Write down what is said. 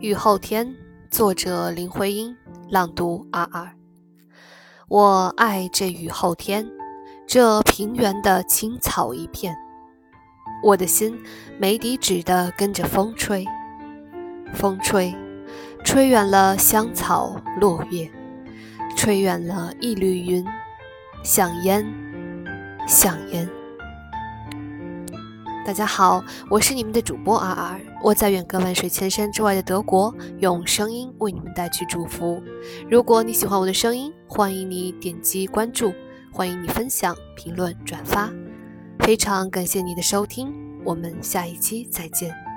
雨后天，作者林徽因，朗读阿二。我爱这雨后天，这平原的青草一片。我的心没底止地跟着风吹，风吹，吹远了香草落叶，吹远了一缕云，像烟，像烟。大家好，我是你们的主播阿尔，我在远隔万水千山之外的德国，用声音为你们带去祝福。如果你喜欢我的声音，欢迎你点击关注，欢迎你分享、评论、转发，非常感谢你的收听，我们下一期再见。